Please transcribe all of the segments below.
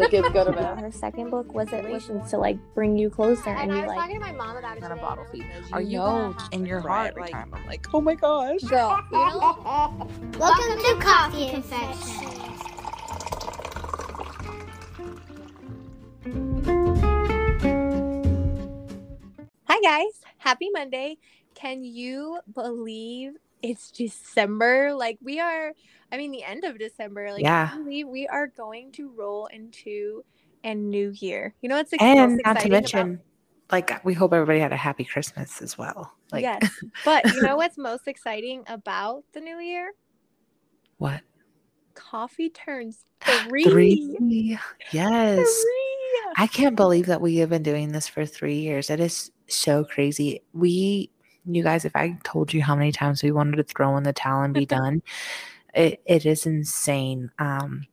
the kids go to bed. Her second book was it was to like bring you closer and, And you I was like talking to my mom about it on a bottle feed. Are you know in your heart every like time. I'm like, oh my gosh. Girl, you know, Welcome to Coffee Confessions. Hi guys, happy Monday. Can you believe it's December? Like we are I mean the end of December. Like Yeah. we are going to roll into a new year. You know what's ex- and not to mention about- like we hope everybody had a happy christmas as well like yes. But you know what's most exciting about the new year? what Coffee turns three. three yes Three. i can't believe that we have been doing this for three years it is so crazy we you guys if i told you how many times we wanted to throw in the towel and be done it, it is insane. Um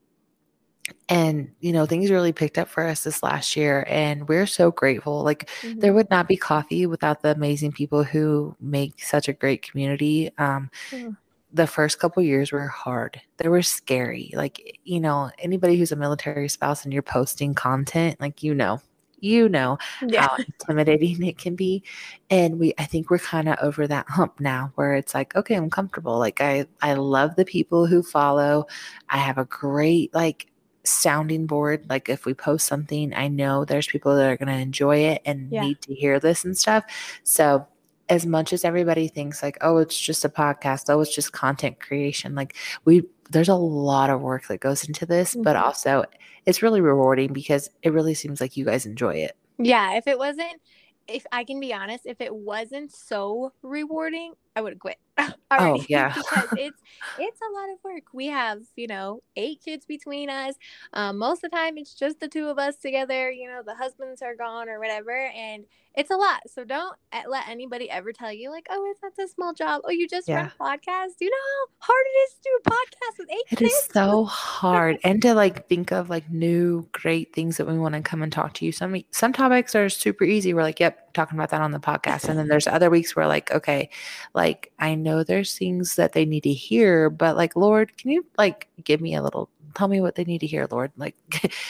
and you know things really picked up for us this last year and we're so grateful. Like Mhm. there would not be coffee without the amazing people who make such a great community. Um Mhm. the first couple years were hard. They were scary. Like you know anybody who's a military spouse and you're posting content like you know you know yeah. how intimidating it can be and we i think we're kind of over that hump now where it's like okay i'm comfortable like i i love the people who follow i have a great like sounding board like if we post something i know there's people that are going to enjoy it and Yeah. need to hear this and stuff so as much as everybody thinks like oh it's just a podcast. Oh it's just content creation. Like we there's a lot of work that goes into this but Mhm. also it's really rewarding because it really seems like you guys enjoy it. Yeah, if it wasn't, if I can be honest, if it wasn't so rewarding, I would have quit. already, Oh, yeah. because it's it's a lot of work. We have you know eight kids between us. Um, most of the time, it's just the two of us together. You know, the husbands are gone or whatever, and it's a lot. So don't let anybody ever tell you like, oh, it's not a small job. Oh, you just run a podcast. You know how hard it is to do a podcast with eight It kids? is so hard. And to like think of like new great things that we want to come and talk to you. Some some topics are super easy. We're like, yep, talking about that on the podcast. And then there's other weeks where like, okay, like I know there's things that they need to hear, but like, Lord, can you like give me a little tell me what they need to hear, Lord? Like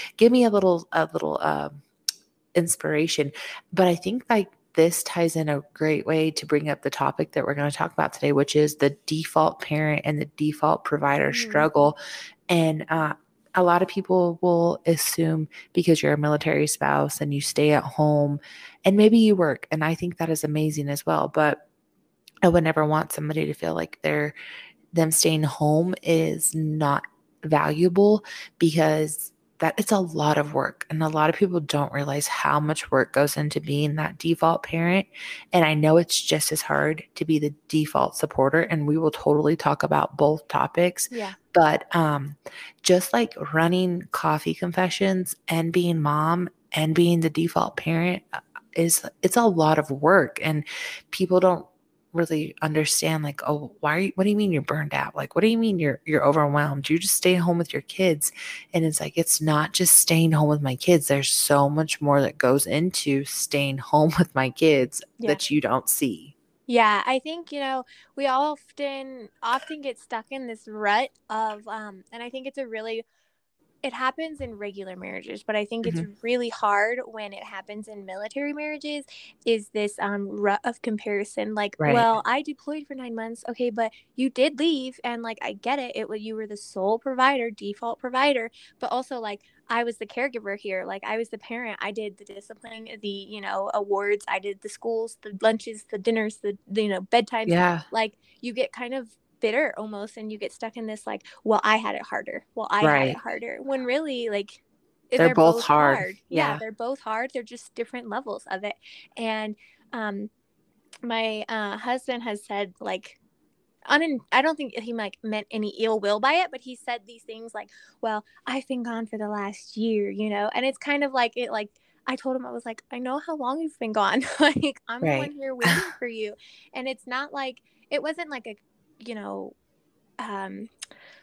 give me a little a little um inspiration. But I think like this ties in a great way to bring up the topic that we're going to talk about today, which is the default parent and the default provider Mhm. struggle. And uh, a lot of people will assume because you're a military spouse and you stay at home and maybe you work. And I think that is amazing as well. But I would never want somebody to feel like they're them staying home is not valuable because that it's a lot of work and a lot of people don't realize how much work goes into being that default parent and i know it's just as hard to be the default supporter and we will totally talk about both topics Yeah. but um just like running coffee confessions and being mom and being the default parent uh, is it's a lot of work and people don't really understand like oh why are you what do you mean you're burned out? Like what do you mean you're you're overwhelmed? You just stay home with your kids. And it's like it's not just staying home with my kids. There's so much more that goes into staying home with my kids Yeah. that you don't see. Yeah, I think you know we often often get stuck in this rut of, um, and I think it's a really it happens in regular marriages, but I think it's really hard when it happens in military marriages. Is this um rut of comparison? Like, Right. well, I deployed for nine months, okay, but you did leave, and like I get it. It was you were the sole provider, default provider, but also like I was the caregiver here. Like I was the parent. I did the discipline, the you know awards. I did the schools, the lunches, the dinners, the, the you know bedtimes. yeah Like you get kind of bitter almost, and you get stuck in this like, well, I had it harder. Well, I had it harder. When really like They're both hard. Yeah, Yeah. they're both hard. They're just different levels of it. And um, my uh, husband has said like I don't think he like meant any ill will by it, but he said these things like, "Well, I've been gone for the last year," you know, and it's kind of like it like I told him I was like, "I know how long you've been gone. like I'm the one here waiting for you," and it's not like it wasn't like a you know um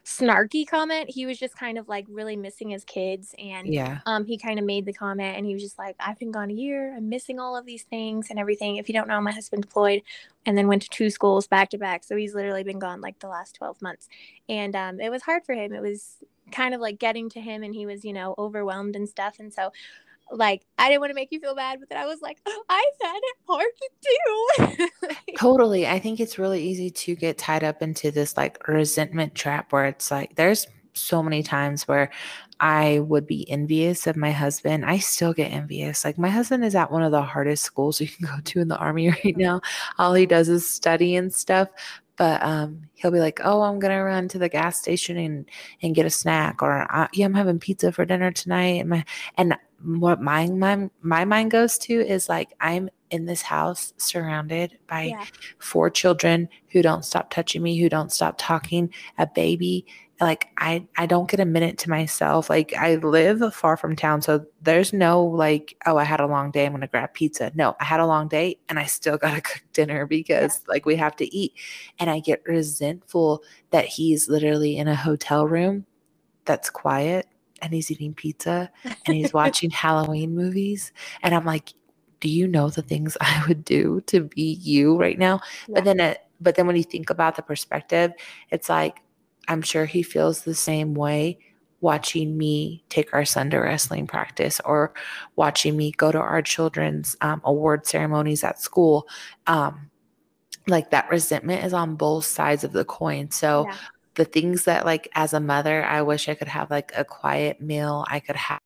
snarky comment. He was just kind of like really missing his kids and yeah. um he kind of made the comment and he was just like i've been gone a year. I'm missing all of these things and everything. If you don't know my husband deployed and then went to two schools back to back. So he's literally been gone like the last 12 months. And um it was hard for him. It was kind of like getting to him and he was, you know, overwhelmed and stuff. And so like I didn't want to make you feel bad, but then I was like, I found it hard to do. Totally. I think it's really easy to get tied up into this like resentment trap where it's like there's so many times where I would be envious of my husband. I still get envious. Like my husband is at one of the hardest schools you can go to in the army right now. All he does is study and stuff. But um, he'll be like, "Oh, I'm gonna run to the gas station and and get a snack," or "Yeah, I'm having pizza for dinner tonight." And my and what my my my mind goes to is like I'm in this house surrounded by yeah. four children who don't stop touching me, who don't stop talking, a baby. Like I I don't get a minute to myself. Like I live far from town, so there's no like, oh, I had a long day, I'm gonna grab pizza. No, I had a long day and I still gotta cook dinner because yeah. like we have to eat. And I get resentful that he's literally in a hotel room that's quiet and he's eating pizza and he's watching Halloween movies. And I'm like, do you know the things I would do to be you right now? Yeah. But then, it, but then when you think about the perspective, it's like I'm sure he feels the same way watching me take our son to wrestling practice or watching me go to our children's um, award ceremonies at school. Um, like that resentment is on both sides of the coin. So yeah. The things that like as a mother, I wish I could have like a quiet meal. I could have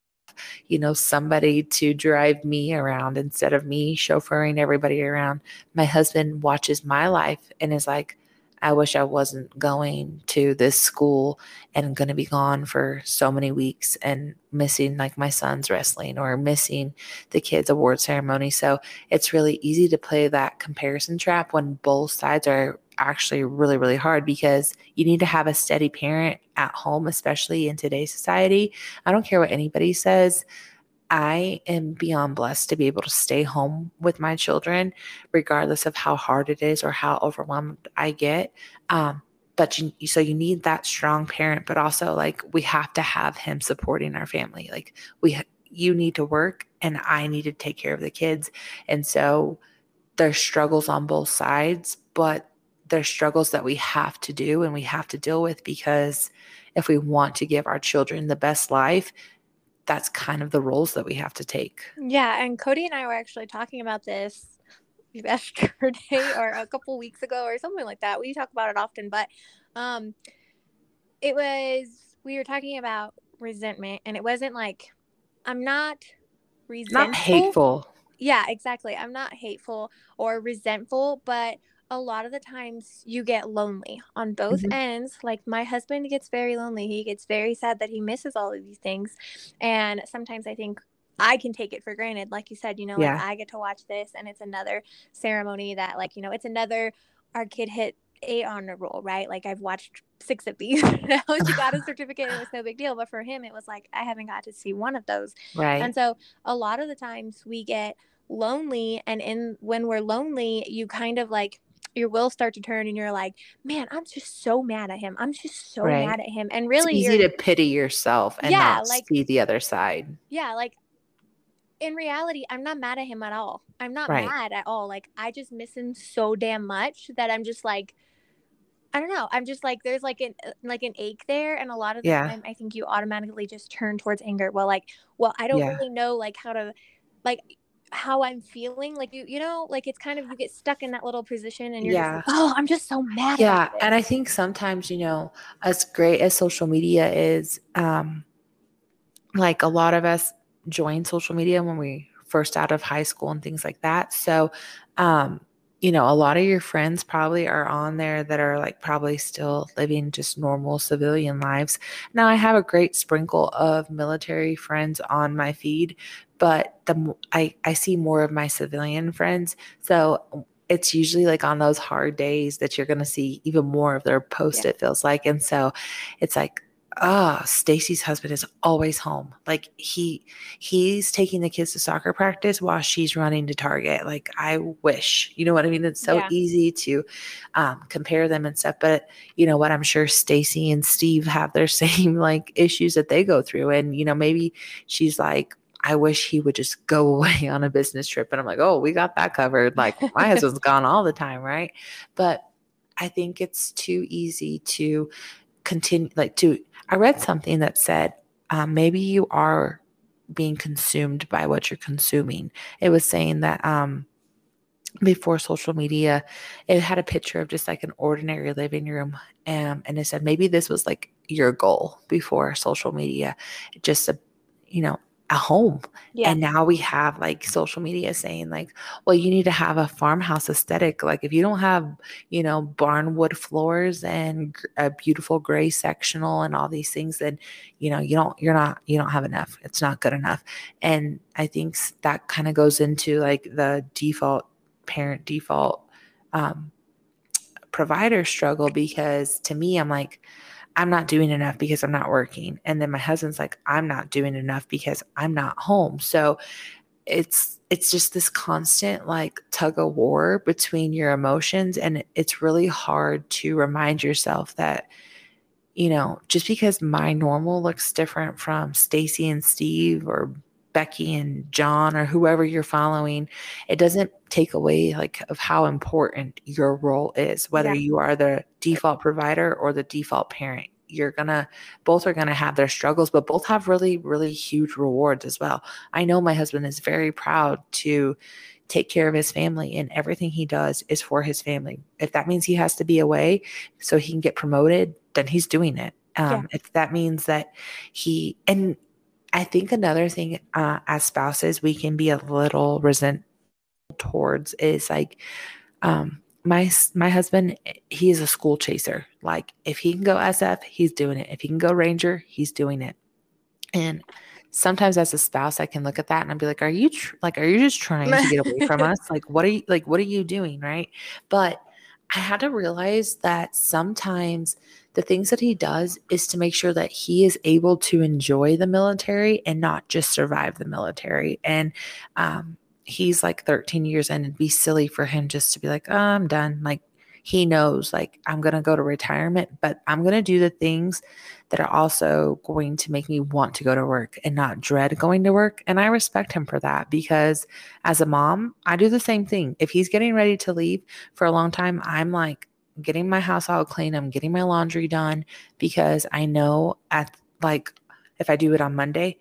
you know, somebody to drive me around instead of me chauffeuring everybody around. My husband watches my life and is like, I wish I wasn't going to this school and going to be gone for so many weeks and missing like my son's wrestling or missing the kids' award ceremony. So it's really easy to play that comparison trap when both sides are actually really, really hard because you need to have a steady parent at home, especially in today's society. I don't care what anybody says. I am beyond blessed to be able to stay home with my children, regardless of how hard it is or how overwhelmed I get. Um, but you, so you need that strong parent, but also like we have to have him supporting our family. Like we, you need to work, and I need to take care of the kids, and so there's struggles on both sides, but there's struggles that we have to do and we have to deal with because if we want to give our children the best life that's kind of the roles that we have to take. Yeah, and Cody and I were actually talking about this yesterday or a couple weeks ago or something like that. We talk about it often, but um it was we were talking about resentment and it wasn't like I'm not resentful. Not hateful. Yeah, exactly. I'm not hateful or resentful, but a lot of the times you get lonely on both mm-hmm. ends. Like my husband gets very lonely. He gets very sad that he misses all of these things. And sometimes I think I can take it for granted. Like you said, you know, yeah. like I get to watch this and it's another ceremony that like, you know, it's another our kid hit a honor roll, right? Like I've watched six of these. she got a certificate, it was no big deal. But for him, it was like I haven't got to see one of those. Right. And so a lot of the times we get lonely and in when we're lonely, you kind of like your will start to turn and you're like, man, I'm just so mad at him. I'm just so right. mad at him. And really it's easy to pity yourself and yeah, not like, see the other side. Yeah, like in reality, I'm not mad at him at all. I'm not right. mad at all. Like I just miss him so damn much that I'm just like I don't know. I'm just like there's like an uh, like an ache there, and a lot of the yeah. time I think you automatically just turn towards anger. Well, like, well, I don't yeah. really know like how to like how I'm feeling. Like you, you know, like it's kind of you get stuck in that little position, and you're yeah. Like, oh, I'm just so mad. Yeah, and I think sometimes you know, as great as social media is, um, like a lot of us joined social media when we first out of high school and things like that. So, um, you know, a lot of your friends probably are on there that are like probably still living just normal civilian lives. Now, I have a great sprinkle of military friends on my feed, but the I I see more of my civilian friends. So it's usually like on those hard days that you're going to see even more of their post yeah. it feels like and so it's like ah, oh, Stacy's husband is always home. Like he he's taking the kids to soccer practice while she's running to Target. Like I wish, you know what I mean? It's so yeah. easy to um, compare them and stuff. But you know what? I'm sure Stacy and Steve have their same like issues that they go through. And you know, maybe she's like, I wish he would just go away on a business trip. And I'm like, oh, we got that covered. Like my husband's gone all the time, right? But I think it's too easy to continue like to i read something that said um, maybe you are being consumed by what you're consuming it was saying that um before social media it had a picture of just like an ordinary living room um, and it said maybe this was like your goal before social media just a you know a home. Yeah. and now we have like social media saying like well you need to have a farmhouse aesthetic. Like if you don't have you know barnwood floors and a beautiful gray sectional and all these things then you know you don't you're not you don't have enough. It's not good enough. And i think that kind of goes into like the default parent default um, provider struggle because to me i'm like i'm not doing enough because i'm not working. And then my husband's like i'm not doing enough because i'm not home. So it's it's just this constant like tug of war between your emotions. And it's really hard to remind yourself that you know just because my normal looks different from Stacy and Steve or Becky and John or whoever you're following it doesn't take away like of how important your role is whether Yeah. you are the default provider or the default parent you're gonna both are gonna have their struggles but both have really really huge rewards as well i know my husband is very proud to take care of his family and everything he does is for his family if that means he has to be away so he can get promoted then he's doing it um, Yeah. if that means that he and i think another thing uh, as spouses we can be a little resent towards is like um my my husband he is a school chaser. Like if he can go sf he's doing it. If he can go ranger he's doing it. And sometimes as a spouse i can look at that and i'd be like are you tr- like are you just trying to get away from us? Like what are you like what are you doing? Right? But i had to realize that sometimes the things that he does is to make sure that he is able to enjoy the military and not just survive the military. And um he's like 13 years in it'd be silly for him just to be like oh, i'm done. Like he knows like i'm going to go to retirement but i'm going to do the things that are also going to make me want to go to work and not dread going to work and i respect him for that because as a mom i do the same thing if he's getting ready to leave for a long time i'm like getting my house all clean i'm getting my laundry done because i know at like if i do it on monday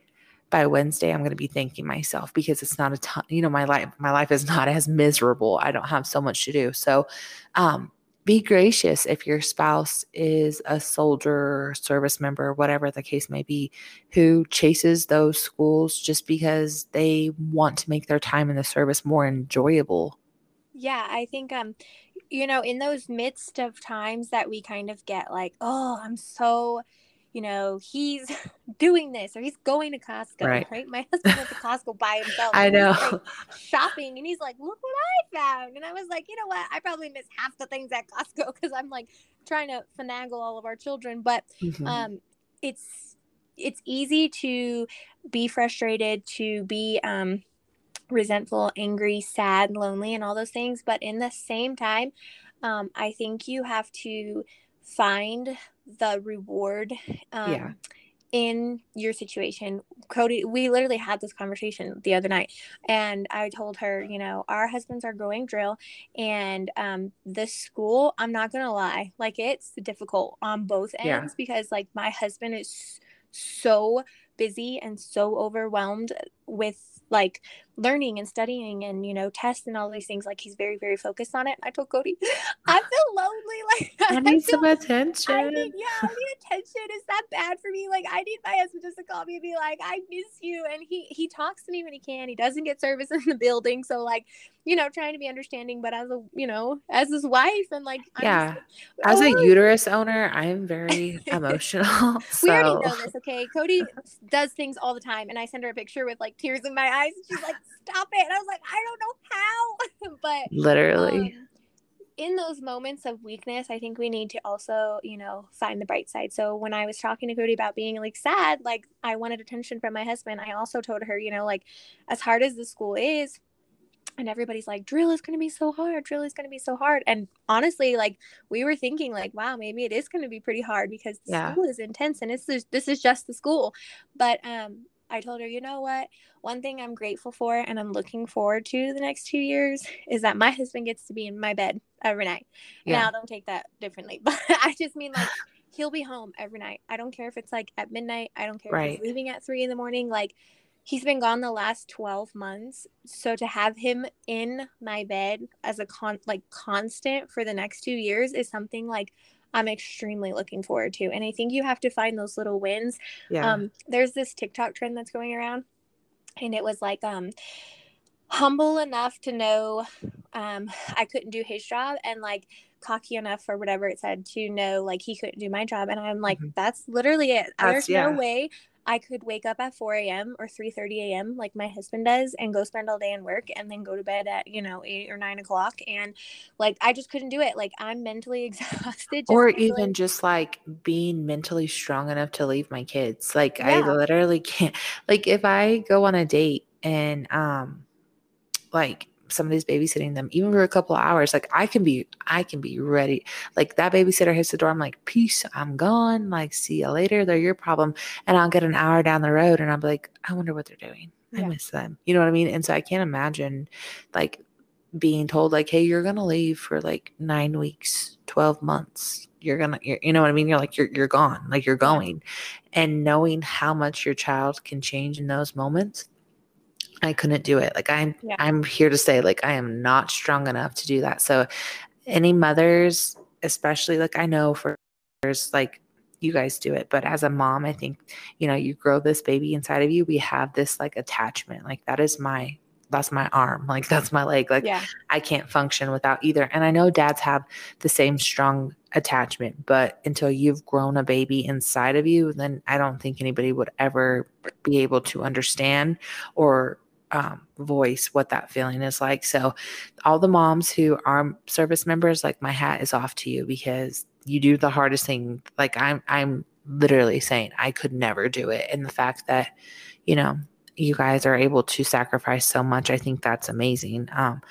by Wednesday, I'm going to be thanking myself because it's not a ton, you know, my life, my life is not as miserable. I don't have so much to do. So, um, be gracious if your spouse is a soldier, service member, whatever the case may be, who chases those schools just because they want to make their time in the service more enjoyable. Yeah, I think um you know, in those midst of times that we kind of get like, "Oh, I'm so, you know, he's doing this or he's going to Costco." Right. Right? My husband went to Costco by himself. I know. like, shopping and he's like, "Look what I found." And I was like, "You know what? I probably miss half the things at Costco cuz I'm like trying to finagle all of our children, but Mhm. um it's it's easy to be frustrated to be um resentful angry sad lonely and all those things but in the same time um i think you have to find the reward um Yeah. in your situation cody we literally had this conversation the other night and i told her you know our husbands are going drill and um this school i'm not gonna lie like it's difficult on both Yeah. ends because like my husband is so busy and so overwhelmed with like learning and studying and you know tests and all these things like he's very very focused on it i told cody i feel lonely like I need feel some attention. I need, yeah, I need attention. Is that bad for me? Like, I need my husband just to call me and be like, "I miss you," and he he talks to me when he can. He doesn't get service in the building, so like, you know, trying to be understanding, but as a you know, as his wife and like, I'm Yeah. just- As a Oh, uterus owner, I am very emotional. we already know this, okay? Cody does things all the time, and I send her a picture with like tears in my eyes, and she's like, "Stop it!" And I was like, "I don't know how," but Literally. um, in those moments of weakness, I think we need to also, you know, find the bright side. So when I was talking to Cody about being like sad, like I wanted attention from my husband, I also told her, you know, like as hard as the school is, and everybody's like, drill is going to be so hard. Drill is going to be so hard. And honestly, like we were thinking, like, wow, maybe it is going to be pretty hard because the Yeah. school is intense and it's just, this is just the school. But um, I told her, you know what? One thing I'm grateful for and I'm looking forward to the next two years is that my husband gets to be in my bed every night. Yeah. Now, don't take that differently, but I just mean like he'll be home every night. I don't care if it's like at midnight. I don't care if Right. he's leaving at three in the morning. Like he's been gone the last 12 months. So to have him in my bed as a con like constant for the next two years is something like I'm extremely looking forward to. And I think you have to find those little wins. Yeah. Um, there's this TikTok trend that's going around, and it was like, um, humble enough to know um, I couldn't do his job, and like cocky enough or whatever it said to know like he couldn't do my job. And I'm like, Mhm. that's literally it. That's- There's yeah. no way I could wake up at 4 a.m. or 3:30 a.m. like my husband does, and go spend all day in work, and then go to bed at you know eight or nine o'clock. And like I just couldn't do it. Like I'm mentally exhausted. or handling- even just like being mentally strong enough to leave my kids like i literally can't like if i go on a date and um like somebody's babysitting them even for a couple of hours like i can be i can be ready. Like that babysitter hits the door i'm like peace i'm gone like see you later they're your problem. And i'll get an hour down the road and i'm like i wonder what they're doing. I Yeah. miss them. You know what i mean? And so i can't imagine like being told like hey you're gonna leave for like nine weeks 12 months. You're gonna you're, you know what i mean? You're like you're, you're gone. Like you're going. And knowing how much your child can change in those moments i couldn't do it. Like i'm Yeah. i'm here to say like i am not strong enough to do that. So any mothers especially like i know for there's like you guys do it but as a mom i think you know you grow this baby inside of you we have this like attachment. Like that is my that's my arm. Like that's my leg. Like yeah, I can't function without either. And I know dads have the same strong attachment, but until you've grown a baby inside of you, then I don't think anybody would ever be able to understand or um, voice what that feeling is like. So, all the moms who are service members, like my hat is off to you because you do the hardest thing. Like I'm, I'm literally saying I could never do it, and the fact that, you know, you guys are able to sacrifice so much i think that's amazing um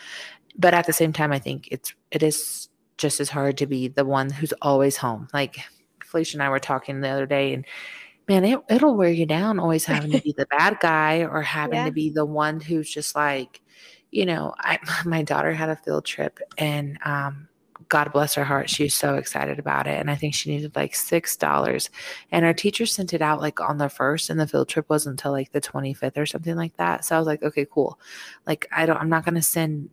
but at the same time i think it's it is just as hard to be the one who's always home like felicia and i were talking the other day and man it, it'll wear you down always having to be the bad guy or having Yeah. to be the one who's just like you know i my daughter had a field trip and um God bless her heart. She was so excited about it. And I think she needed like $6. And our teacher sent it out like on the first, and the field trip wasn't until like the 25th or something like that. So I was like, okay, cool. Like, I don't, I'm not going to send,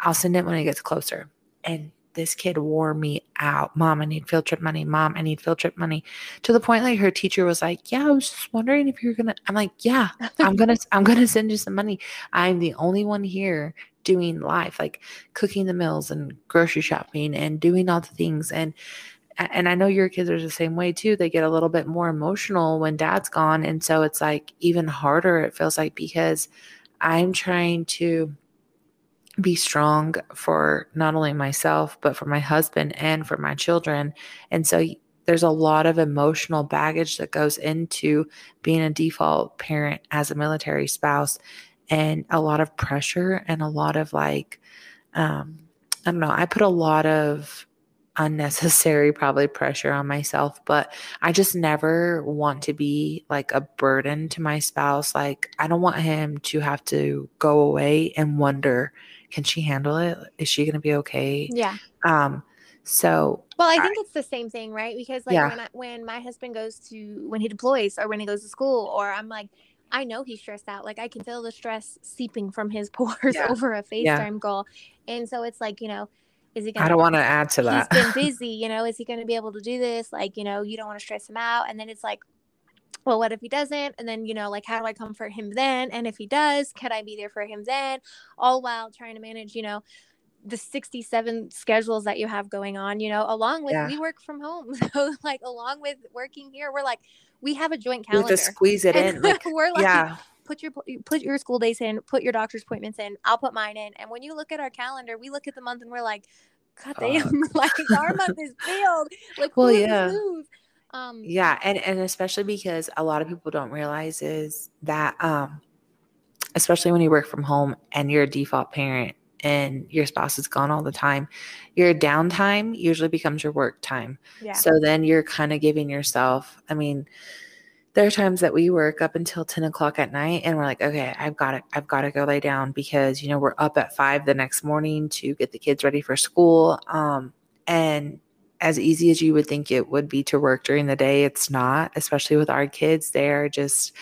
I'll send it when it gets closer. And this kid wore me out. Mom, I need field trip money. Mom, I need field trip money. To the point like her teacher was like, Yeah, I was just wondering if you're gonna I'm like, Yeah, I'm gonna I'm gonna send you some money. I'm the only one here doing life, like cooking the meals and grocery shopping and doing all the things. And and I know your kids are the same way too. They get a little bit more emotional when dad's gone. And so it's like even harder, it feels like, because I'm trying to be strong for not only myself, but for my husband and for my children. And so there's a lot of emotional baggage that goes into being a default parent as a military spouse, and a lot of pressure and a lot of like, um, I don't know, I put a lot of unnecessary probably pressure on myself but i just never want to be like a burden to my spouse like i don't want him to have to go away and wonder can she handle it is she going to be okay yeah. um so Well, I I- think it's the same thing, right? Because like Yeah. when I, when my husband goes to when he deploys or when he goes to school, or I'm like, I know he's stressed out. Like I can feel the stress seeping from his pores Yeah. over a FaceTime Yeah. call, and so it's like you know, is he gonna? i don't want to add to that He's been busy, you know. Is he going to be able to do this? Like, you know, you don't want to stress him out, and then it's like. Well, what if he doesn't? And then, you know, like, how do I comfort him then? And if he does, can I be there for him then? All while trying to manage, you know, the 67 schedules that you have going on, you know, along with Yeah. we work from home. So like along with working here, we're like we have a joint calendar. we to squeeze it And in like we're like yeah put your put your school days in, put your doctor's appointments in. I'll put mine in. And when you look at our calendar, we look at the month and we're like, God damn, like our month is filled. Like Well, yeah. yeah. move? Um yeah and and especially because a lot of people don't realize is that um especially when you work from home and you're a default parent and your spouse is gone all the time your downtime usually becomes your work time yeah. so then you're kind of giving yourself i mean there are times that we work up until 10 o'clock at night and we're like okay i've got to i've got to go lay down because you know we're up at five the next morning to get the kids ready for school um and as easy as you would think it would be to work during the day, it's not, especially with our kids. They're just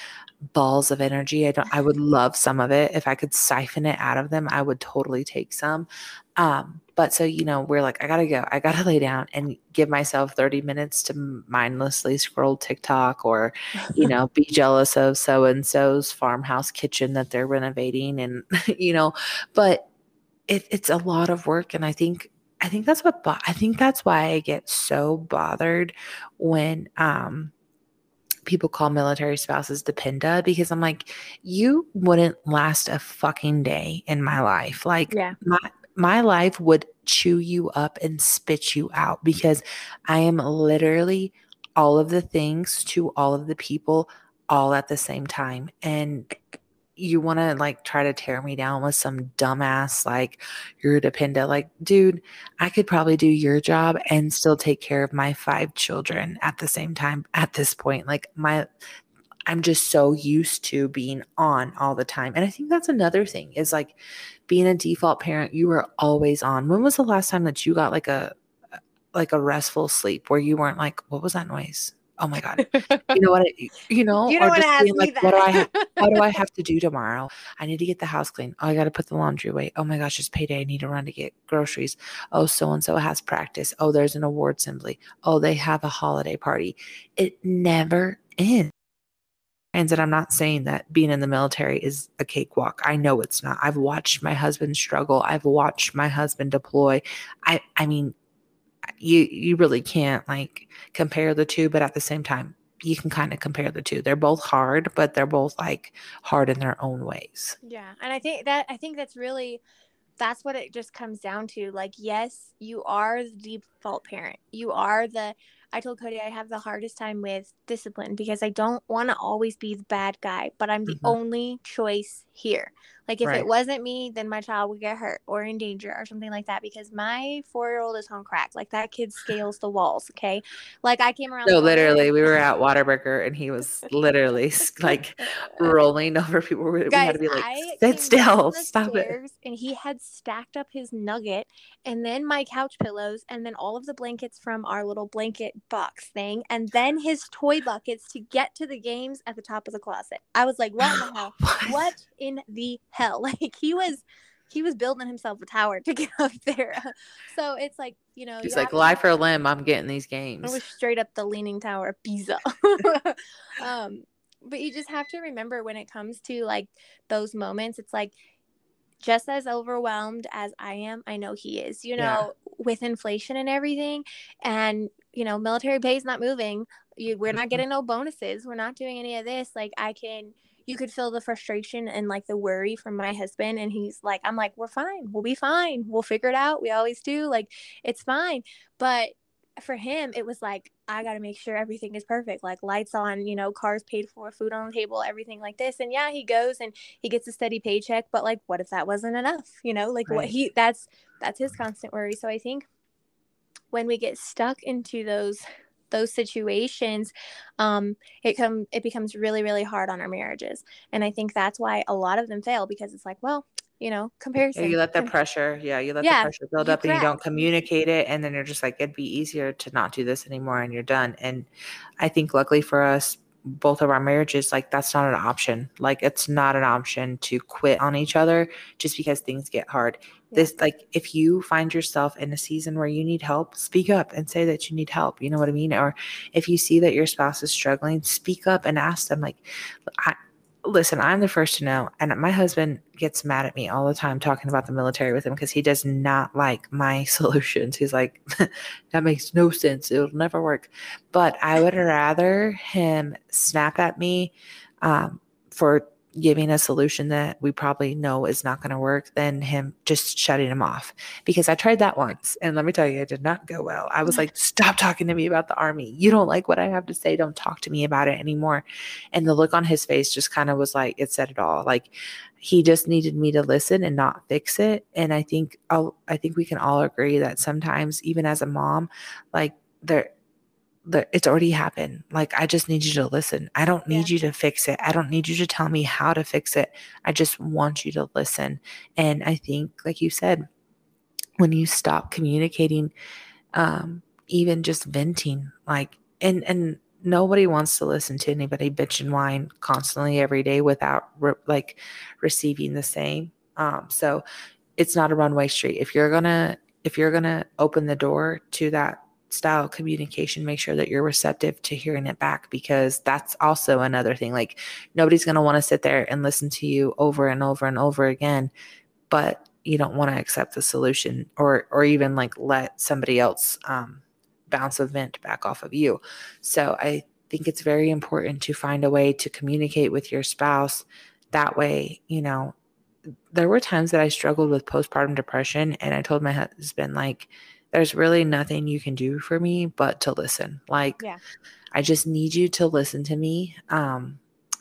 balls of energy. I don't I would love some of it. If I could siphon it out of them, I would totally take some. Um, but so you know, we're like, I gotta go. I gotta lay down and give myself 30 minutes to mindlessly scroll TikTok or, you know, be jealous of so and so's farmhouse kitchen that they're renovating and you know, but it, it's a lot of work and I think I think that's what bo- I think that's why I get so bothered when um people call military spouses dependa because I'm like, you wouldn't last a fucking day in my life. Like Yeah. my my life would chew you up and spit you out because I am literally all of the things to all of the people all at the same time. And you want to like try to tear me down with some dumbass like you're a dependent like dude i could probably do your job and still take care of my five children at the same time at this point. Like my i'm just so used to being on all the time and i think that's another thing is like being a default parent you were always on. When was the last time that you got like a like a restful sleep where you weren't like what was that noise oh my god you know what I, you know You to ask me like what do i have what do I have to do tomorrow? I need to get the house clean. Oh, I got to put the laundry away. Oh my gosh, it's payday. I need to run to get groceries. Oh, so and so has practice. Oh, there's an award assembly. Oh, they have a holiday party. It never ends. And that I'm not saying that being in the military is a cakewalk. I know it's not. I've watched my husband struggle. I've watched my husband deploy. I I mean, you you really can't like compare the two, but at the same time, you can kind of compare the two. They're both hard, but they're both like hard in their own ways. Yeah, and I think that I think that's really that's what it just comes down to. Like, yes, you are the default parent. You are the I told Cody I have the hardest time with discipline because I don't want to always be the bad guy, but I'm the Mhm. only choice here. Like if Right. it wasn't me, then my child would get hurt or in danger or something like that because my 4-year-old is on crack. Like that kid scales the walls, okay? Like I came around So literally, we were at Whataburger and he was literally like rolling over people. We, Guys, had to be like, sit still, stop it. And he had stacked up his nugget and then my couch pillows and then all of the blankets from our little blanket box thing and then his toy buckets to get to the games at the top of the closet. I was like, what the hell? What in the hell? Like he was he was building himself a tower to get up there. So it's like, you know, He's you like, life or limb, I'm getting these it games. was straight up the leaning tower of Pisa. um, but you just have to remember when it comes to like those moments, it's like just as overwhelmed as I am, I know he is, you Yeah. know, with inflation and everything. And, you know, military pay is not moving. You, we're not Mhm. getting no bonuses. We're not doing any of this. Like, I can, you could feel the frustration and like the worry from my husband. And he's like, I'm like, we're fine. We'll be fine. We'll figure it out. We always do. Like, it's fine. But for him, it was like, I got to make sure everything is perfect. Like, lights on, you know, cars paid for, food on the table, everything like this. And yeah, he goes and he gets a steady paycheck. But like, what if that wasn't enough? You know, like what he, that's, that's his constant worry. So I think when we get stuck into those, those situations um it come it becomes really really hard on our marriages and i think that's why a lot of them fail because it's like well you know comparison Yeah, you let the pressure, yeah, you let Yeah, the pressure build up and you don't communicate it. And then you're just like, it'd be easier to not do this anymore and you're done. And I think luckily for us, both of our marriages, like that's not an option. Like it's not an option to quit on each other just because things get hard. Yeah. This, like, if you find yourself in a season where you need help, speak up and say that you need help. You know what I mean? Or if you see that your spouse is struggling, speak up and ask them, like, I, listen, I'm the first to know. And my husband gets mad at me all the time talking about the military with him because he does not like my solutions. He's like, that makes no sense. It'll never work. But I would rather him snap at me um, for giving a solution that we probably know is not going to work than him just shutting him off. Because I tried that once. And let me tell you, it did not go well. I was mm-hmm. like, stop talking to me about the army. You don't like what I have to say. Don't talk to me about it anymore. And the look on his face just kind of was like, it said it all. Like he just needed me to listen and not fix it. And I think I'll, I think we can all agree that sometimes, even as a mom, like there, there it's already happened. Like I just need you to listen. I don't need you to fix it. I don't need you to tell me how to fix it. I just want you to listen. And I think, like you said, when you stop communicating um, even just venting like and and nobody wants to listen to anybody bitch and whine constantly every day without re- like receiving the same um so it's not a runway street if you're gonna if you're gonna open the door to that style communication make sure that you're receptive to hearing it back because that's also another thing like nobody's gonna want to sit there and listen to you over and over and over again but you don't want to accept the solution or or even like let somebody else um bounce a vent back off of you. So I think it's very important to find a way to communicate with your spouse. That way, you know, there were times that I struggled with postpartum depression, and I told my husband, like, there's really nothing you can do for me but to listen. Like, Yeah. I just need you to listen to me. Um,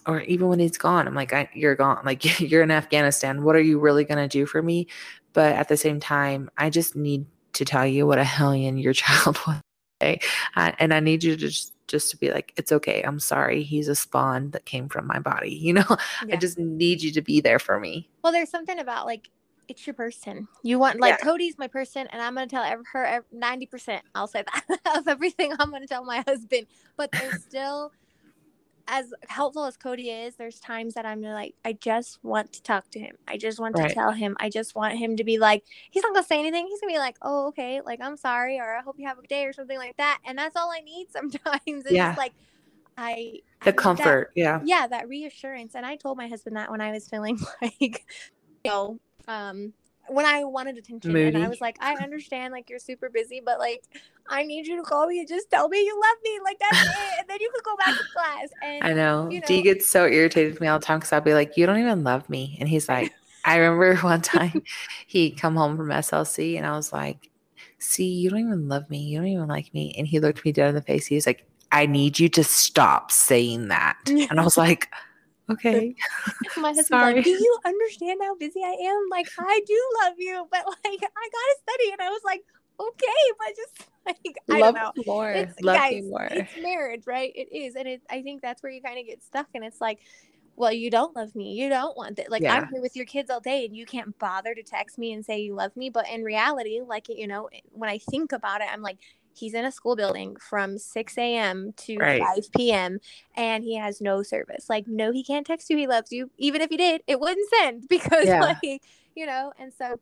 or even when he's gone, I'm like, I, you're gone. Like, you're in Afghanistan. What are you really going to do for me? But at the same time, I just need to tell you what a hellion your child was. Uh, and I need you to just just to be like, it's okay. I'm sorry. He's a spawn that came from my body. You know, I just need you to be there for me. Well, there's something about like it's your person. You want like Yeah. Cody's my person, and I'm gonna tell her ninety percent. I'll say that of everything I'm gonna tell my husband. But there's still, as helpful as Cody is, there's times that I'm like, I just want to talk to him. I just want Right. to tell him. I just want him to be like, he's not gonna say anything. He's gonna be like, oh okay, like I'm sorry, or I hope you have a good day, or something like that. And that's all I need sometimes. It's Yeah. like I I The that- comfort. yeah. yeah that reassurance and i told my husband that when i was feeling like you know um when i wanted attention and i was like i understand like you're super busy but like i need you to call me and just tell me you love me like that's it and then you could go back to class and I know. you know- gets so irritated with me all the time because I'll be like, you don't even love me. And he's like, I remember one time he come home from SLC and I was like, see, you don't even love me. You don't even like me. And he looked me dead in the face. He was like, I need you to stop saying that. And I was like, okay. my husband's Sorry. like do you understand how busy i am like i do love you but like i gotta study and i was like okay but just like i Love don't know more. it's Love guys, more. it's marriage, right? It is, and it. I think that's where you kind of get stuck, and it's like, well, you don't love me, you don't want that. Like Yeah. I'm here with your kids all day, and you can't bother to text me and say you love me. But in reality, like you know, when I think about it, I'm like. He's in a school building from 6 a.m. to Right. 5 p.m. and he has no service. Like, no, he can't text you. He loves you. Even if he did, it wouldn't send because, Yeah. like, you know, and so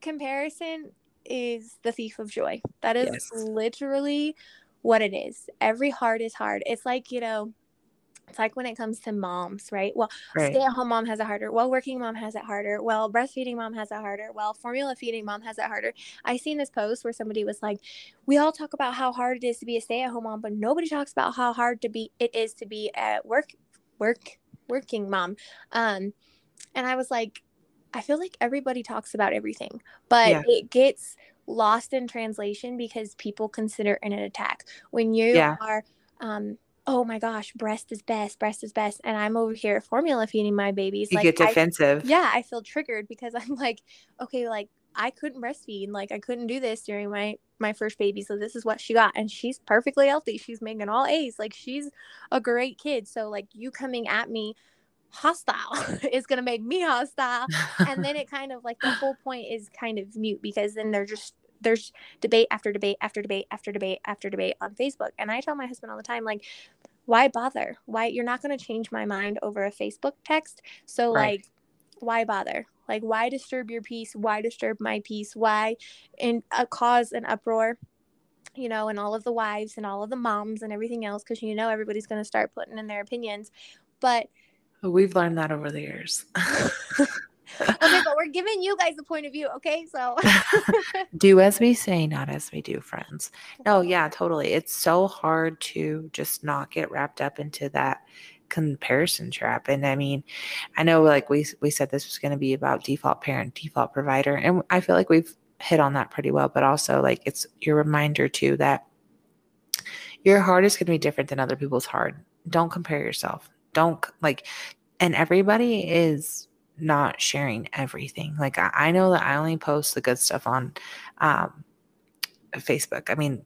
comparison is the thief of joy. That is Yes. literally what it is. Every heart is hard. It's like, you know, it's like when it comes to moms, right? Well, Right. stay at home mom has it harder. Well, working mom has it harder. Well, breastfeeding mom has it harder. Well, formula feeding mom has it harder. I seen this post where somebody was like, "We all talk about how hard it is to be a stay at home mom, but nobody talks about how hard to be it is to be at work, work, working mom." Um, and I was like, I feel like everybody talks about everything, but Yeah. it gets lost in translation because people consider it an attack when you Yeah. are um oh my gosh breast is best breast is best. And i'm over here formula feeding my babies You like get I- defensive. yeah i feel triggered because i'm like okay like i couldn't breastfeed like i couldn't do this during my my first baby so this is what she got and she's perfectly healthy. She's making all a's like she's a great kid. So like you coming at me hostile is going to make me hostile. And then it kind of like the whole point is kind of mute because then they're just there's debate after debate after debate after debate after debate on Facebook. And I tell my husband all the time, like, why bother? Why you're not going to change my mind over a Facebook text? So Right. like, why bother? Like, why disturb your peace? Why disturb my peace? Why and uh, cause an uproar? You know, and all of the wives and all of the moms and everything else, because you know everybody's going to start putting in their opinions. But We've learned that over the years. okay, but we're giving you guys the point of view. Okay, so do as we say, not as we do, friends. No, yeah, totally. It's so hard to just not get wrapped up into that comparison trap. And I mean, I know like we we said this was going to be about default parent, default provider, and I feel like we've hit on that pretty well, but also like it's your reminder too that your heart is going to be different than other people's heart. Don't compare yourself. Don't like and everybody is not sharing everything. Like I, I know that I only post the good stuff on um, Facebook. I mean,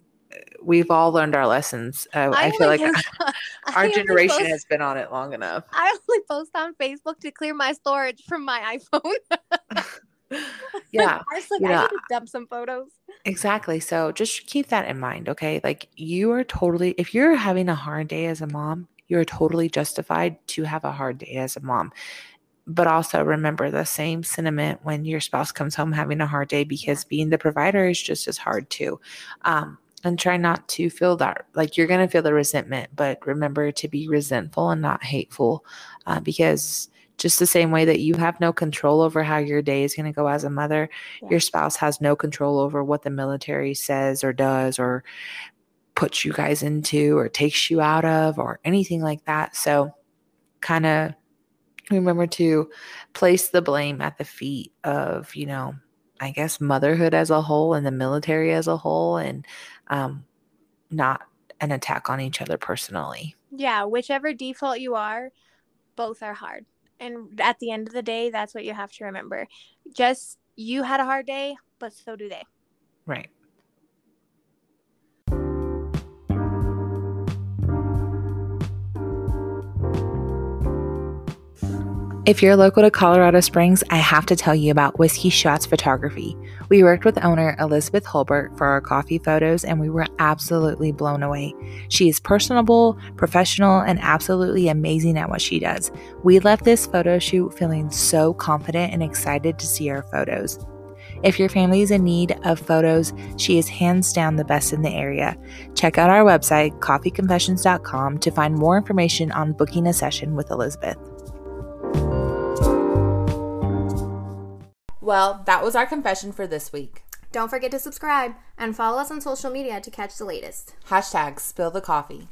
we've all learned our lessons. Uh, I, feel like post- our generation post- has been on it long enough. I only post on Facebook to clear my storage from my iPhone. Yeah. I was like, you I need to dump some photos. Exactly. So just keep that in mind, okay? Like you are totally, if you're having a hard day as a mom, you're totally justified to have a hard day as a mom. But also remember the same sentiment when your spouse comes home having a hard day because being the provider is just as hard too. Um, and try not to feel that like you're going to feel the resentment, but remember to be resentful and not hateful uh, because just the same way that you have no control over how your day is going to go as a mother, Yeah. your spouse has no control over what the military says or does or puts you guys into or takes you out of or anything like that. So, kind of remember to place the blame at the feet of, you know, I guess motherhood as a whole and the military as a whole and um, not an attack on each other personally. Yeah, whichever default you are, both are hard. And at the end of the day, that's what you have to remember. Just you had a hard day, but so do they. Right. If you're local to Colorado Springs, I have to tell you about Whiskey Shots Photography. We worked with owner Elizabeth Holbert for our coffee photos and we were absolutely blown away. She is personable, professional, and absolutely amazing at what she does. We left this photo shoot feeling so confident and excited to see our photos. If your family is in need of photos, she is hands down the best in the area. Check out our website, coffeeconfessions.com, to find more information on booking a session with Elizabeth. Well, that was our confession for this week. Don't forget to subscribe and follow us on social media to catch the latest. Hashtag spill the coffee.